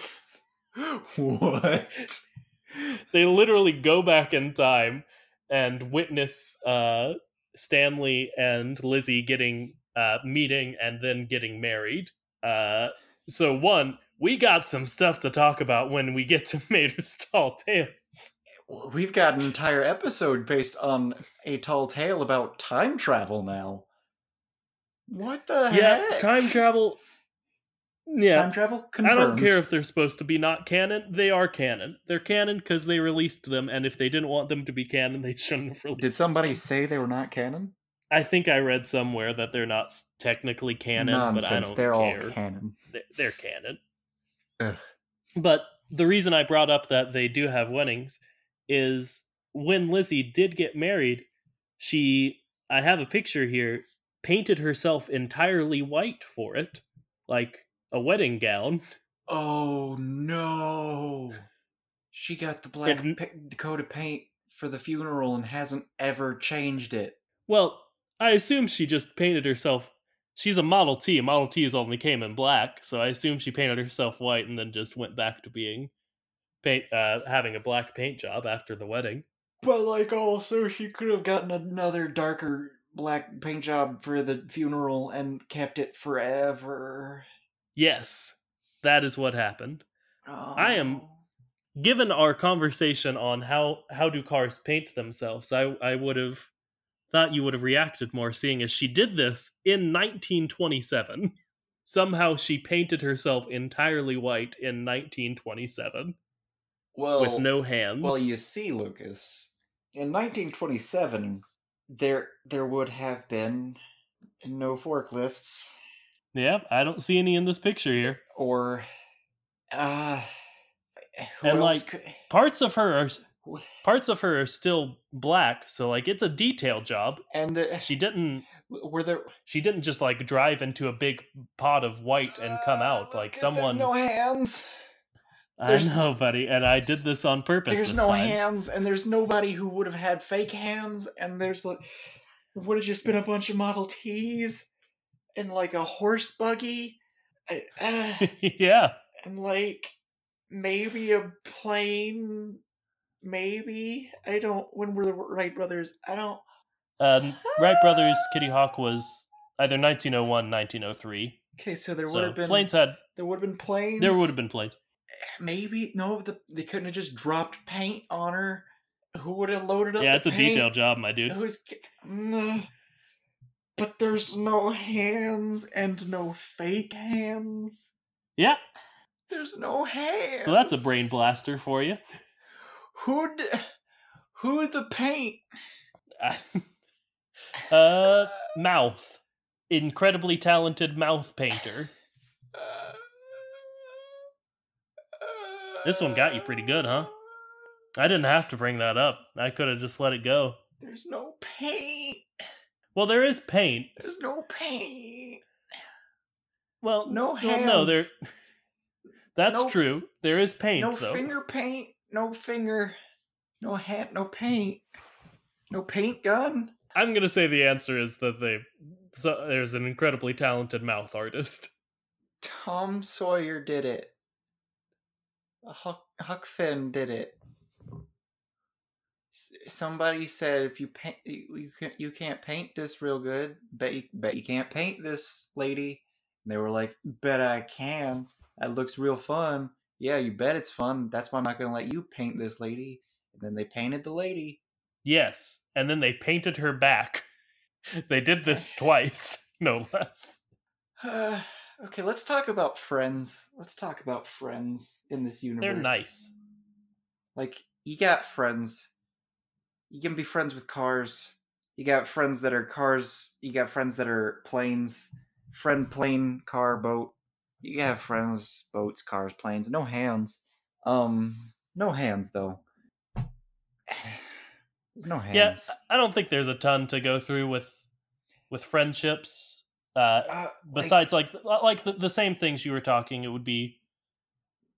what? they literally go back in time and witness uh Stanley and Lizzie getting uh meeting and then getting married. Uh so one, we got some stuff to talk about when we get to Mater's tall tales. We've got an entire episode based on a tall tale about time travel now. What the Yeah, heck? time travel Yeah. Time travel? I don't care if they're supposed to be not canon. They are canon. They're canon because they released them, and if they didn't want them to be canon, they shouldn't have released. Did somebody say they were not canon? I think I read somewhere that they're not technically canon, Nonsense. but I don't They're care. all canon. They- They're canon. Ugh. But the reason I brought up that they do have weddings is when Lizzie did get married, she I have a picture here painted herself entirely white for it, like a wedding gown. Oh no! She got the black It- pa- Dakota paint for the funeral and hasn't ever changed it. Well, I assume she just painted herself. She's a Model T. Model T's only came in black, so I assume she painted herself white and then just went back to being paint, uh, having a black paint job after the wedding. But like, also, she could have gotten another darker black paint job for the funeral and kept it forever. Yes, that is what happened. I am- Oh. Given our conversation on how how do cars paint themselves, I I would have thought you would have reacted more, seeing as she did this in 1927. Somehow she painted herself entirely white in 1927 well, with no hands. Well, you see, Lucas, in 1927, there there would have been no forklifts Yeah, I don't see any in this picture here. or uh who And, else like, could- Parts of her are parts of her are still black, so like it's a detail job. and the, She didn't were there she didn't just like drive into a big pot of white and come out like Lucas, there are someone no hands. I there's- know, buddy, and I did this on purpose. There's no time. hands, and there's nobody who would have had fake hands, and there's like would have just been a bunch of Model Ts and like a horse buggy. Uh, uh, yeah. and like maybe a plane maybe i don't when were the wright brothers i don't Um, Wright Brothers Kitty Hawk was either 1901, 1903. okay so there would have been planes had there would have been planes there would have been planes. Maybe no the, they couldn't have just dropped paint on her who would have loaded up Yeah, it's a paint? detail job, my dude. who's Nah. but there's no hands and no fake hands Yeah, there's no hands so that's a brain blaster for you. who who the paint uh, mouth, incredibly talented mouth painter. This one got you pretty good, huh? I didn't have to bring that up. I could have just let it go. There's no paint. Well, there is paint. There's no paint. Well, No well, hands. no, there. That's No- true. There is paint, no though. finger paint. No finger. No hat. No paint. No paint gun. I'm gonna say the answer is that they. So there's an incredibly talented mouth artist. Tom Sawyer did it. Huck, Huck Finn did it. S- Somebody said if you paint, you you can't, you can't paint this real good. Bet you, bet you can't paint this, lady. And they were like, bet I can. That looks real fun. Yeah, you bet it's fun. That's why I'm not gonna let you paint this lady. And then they painted the lady. Yes, and then they painted her back. They did this twice, no less. Okay, let's talk about friends. Let's talk about friends in this universe. They're nice. Like you got friends. You can be friends with cars. You got friends that are cars. You got friends that are planes. Friend, plane, car, boat. You have friends, boats, cars, planes. No hands. Um, no hands though. There's no hands. Yeah, I don't think there's a ton to go through with with friendships. Uh, Uh, besides, like like the, the same things you were talking, it would be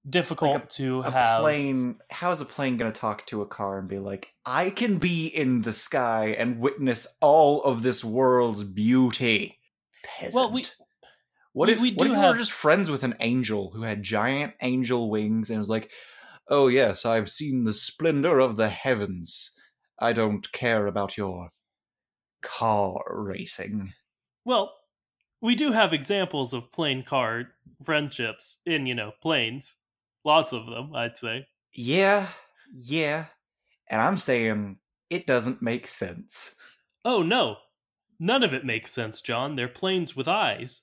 difficult to a have. plane. How's a plane gonna talk to a car and be like, "I can be in the sky and witness all of this world's beauty"? Peasant. Well, we- What we- if we what if you have- were just friends with an angel who had giant angel wings and was like, "Oh yes, I've seen the splendor of the heavens. I don't care about your car racing." Well, we do have examples of plane car friendships in you know planes. Lots of them, I'd say. Yeah, yeah, and I'm saying it doesn't make sense. Oh no, none of it makes sense, John. They're planes with eyes.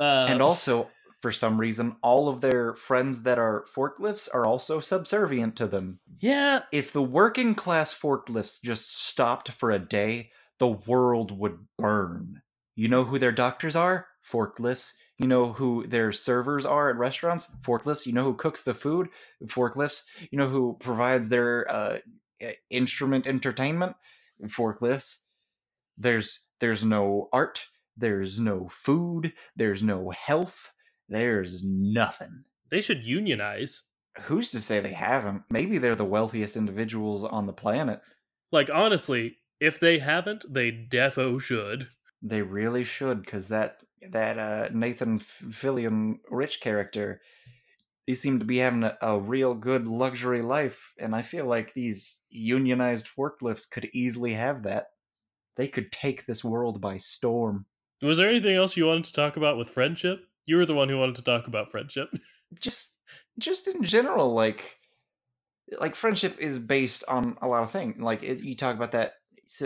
Uh, and also for some reason all of their friends that are forklifts are also subservient to them yeah, if the working class forklifts just stopped for a day the world would burn you know who their doctors are? Forklifts. You know who their servers are at restaurants? Forklifts. You know who cooks the food? Forklifts. You know who provides their uh, instrument entertainment? Forklifts. There's there's no art. There's no food. There's no health. There's nothing. They should unionize. who's to say they haven't? Maybe they're the wealthiest individuals on the planet. Like honestly, if they haven't, they defo should. They really should because that that uh nathan fillion rich character he seemed to be having a, a real good luxury life and i feel like these unionized forklifts could easily have that they could take this world by storm Was there anything else you wanted to talk about with friendship? You were the one who wanted to talk about friendship. just just in general like like friendship is based on a lot of things like it, you talk about that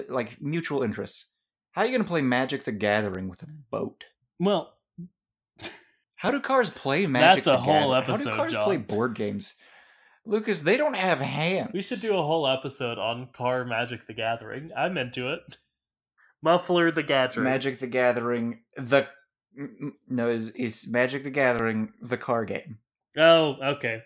like mutual interests how are you going to play magic the gathering with a boat well, how do cars play magic That's a the whole Gathering? episode, how do cars John. play board games lucas they don't have hands we should do a whole episode on Car Magic the Gathering. I'm into it. Muffler the Gathering. magic the gathering the no is is magic the gathering the car game Oh, okay.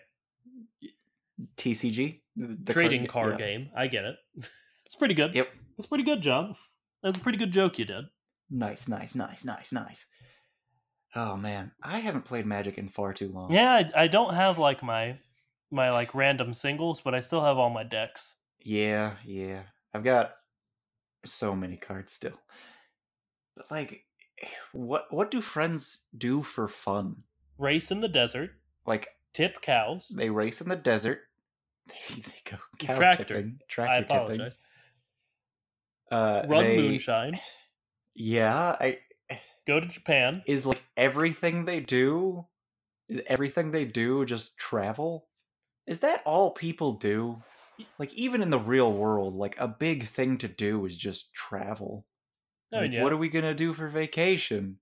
tcg The- the Trading ga- card yeah. game. I get it. It's pretty good. yep It's pretty good, John. That was a pretty good joke you did. Nice, nice, nice, nice, nice. Oh man, I haven't played Magic in far too long. Yeah, I, I don't have like my my like random singles, but I still have all my decks. yeah, yeah. I've got so many cards still. But like, what what do friends do for fun? Race in the desert, Like tip cows. they race in the desert. They, they go cow Tractor. tipping, I tractor tipping. Uh, Run they- moonshine. Yeah, I Go to Japan. is like everything they do. Is everything they do just travel? Is that all people do? Like even in the real world, like a big thing to do is just travel. Oh Like, yeah, What are we gonna do for vacation?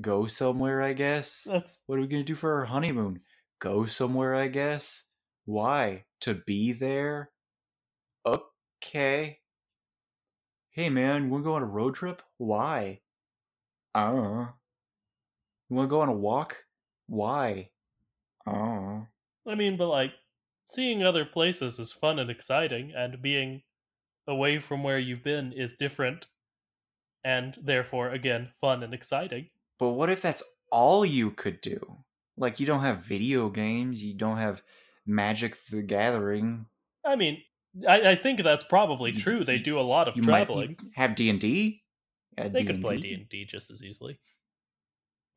Go somewhere, I guess. that's What are we gonna do for our honeymoon? Go somewhere, I guess. Why? To be there? Okay. Hey man, you wanna go on a road trip? Why? I don't know. You wanna go on a walk? Why? I don't know. I mean, but like seeing other places is fun and exciting, and being away from where you've been is different, and therefore, again, fun and exciting. But what if that's all you could do? Like you don't have video games, you don't have Magic the Gathering. I mean, I, I think that's probably You- true. They do a lot of traveling. have D and D. they could play D and D just as easily.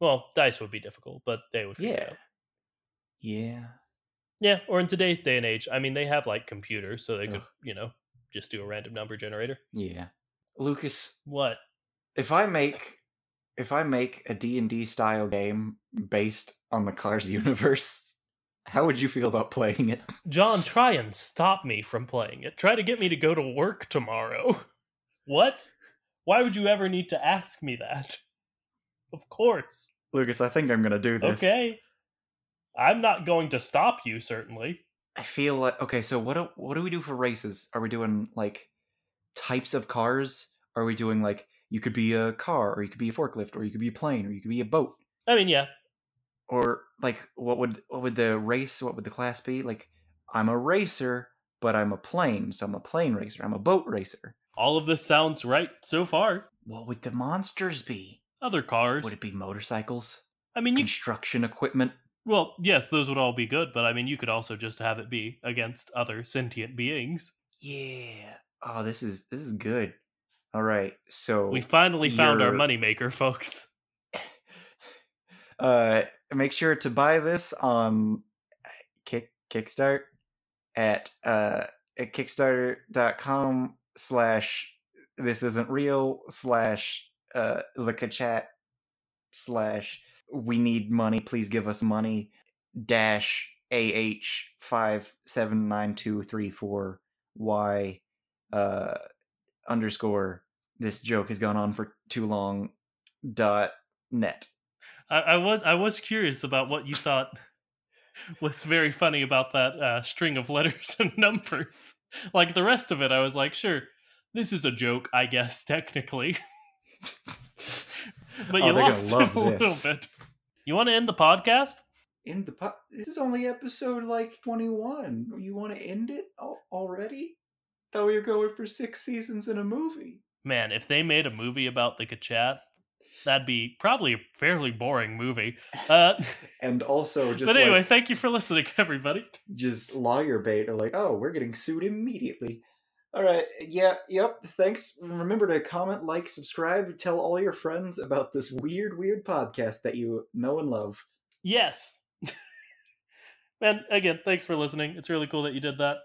Well, dice would be difficult, but they would Yeah. out. Yeah. Yeah, or in today's day and age, I mean, they have like computers, so they could, you know, just do a random number generator. Yeah. Lucas, What? if I make if I make a D&D style game based on the Cars universe, how would you feel about playing it? John, try and stop me from playing it. Try to get me to go to work tomorrow. what? Why would you ever need to ask me that? Of course. Lucas, I think I'm going to do this. Okay. I'm not going to stop you, certainly. I feel like okay, so what do, what do we do for races? Are we doing like types of cars? Are we doing like you could be a car or you could be a forklift or you could be a plane or you could be a boat? I mean, yeah. Or like what would what would the race what would the class be? Like I'm a racer, but I'm a plane, so I'm a plane racer. I'm a boat racer. All of this sounds right so far. What would the monsters be? Other cars. Would it be motorcycles? I mean, you. Construction equipment? Well, yes, those would all be good, but I mean, you could also just have it be against other sentient beings. Yeah. Oh, this is this is good. All right. So We finally found our You're- moneymaker, folks. uh make sure to buy this on kick kickstart at uh at kickstarter.com slash this isn't real slash uh look a chat slash we need money please give us money dash ah five seven nine two three four y uh underscore this joke has gone on for too long dot net I, I was I was curious about what you thought was very funny about that uh, string of letters and numbers. Like the rest of it, I was like, sure, this is a joke, I guess technically, but Oh, you they're gonna lost love it a little this. bit. You want to end the podcast? in the po- this is only episode like 21 you want to end it already thought we were going for six seasons in a movie Man, if they made a movie about the Kachat, that'd be probably a fairly boring movie. Uh, and also just but anyway, like thank you for listening, everybody. just lawyer bait or like oh we're getting sued immediately all right yeah yep thanks remember to comment like subscribe tell all your friends about this weird weird podcast that you know and love Yes. and again, thanks for listening. It's really cool that you did that.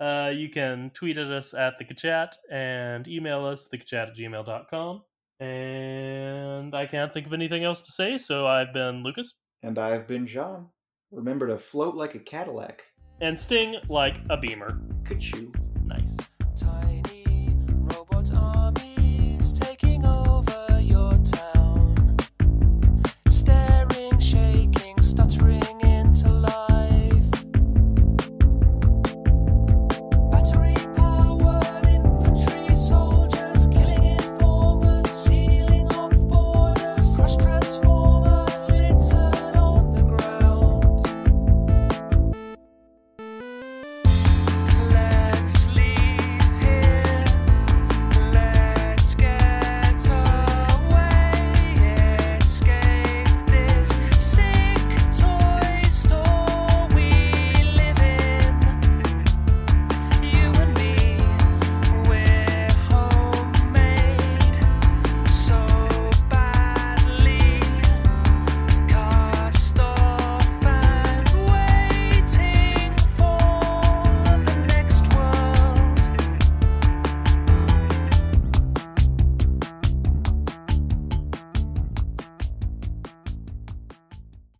Uh, you can tweet at us at the Kachat and email us thekachat at gmail.com. And I can't think of anything else to say, so I've been Lucas. and i've been john remember to float like a cadillac And sting like a beamer. Ka-choo. Nice. Tiny robot army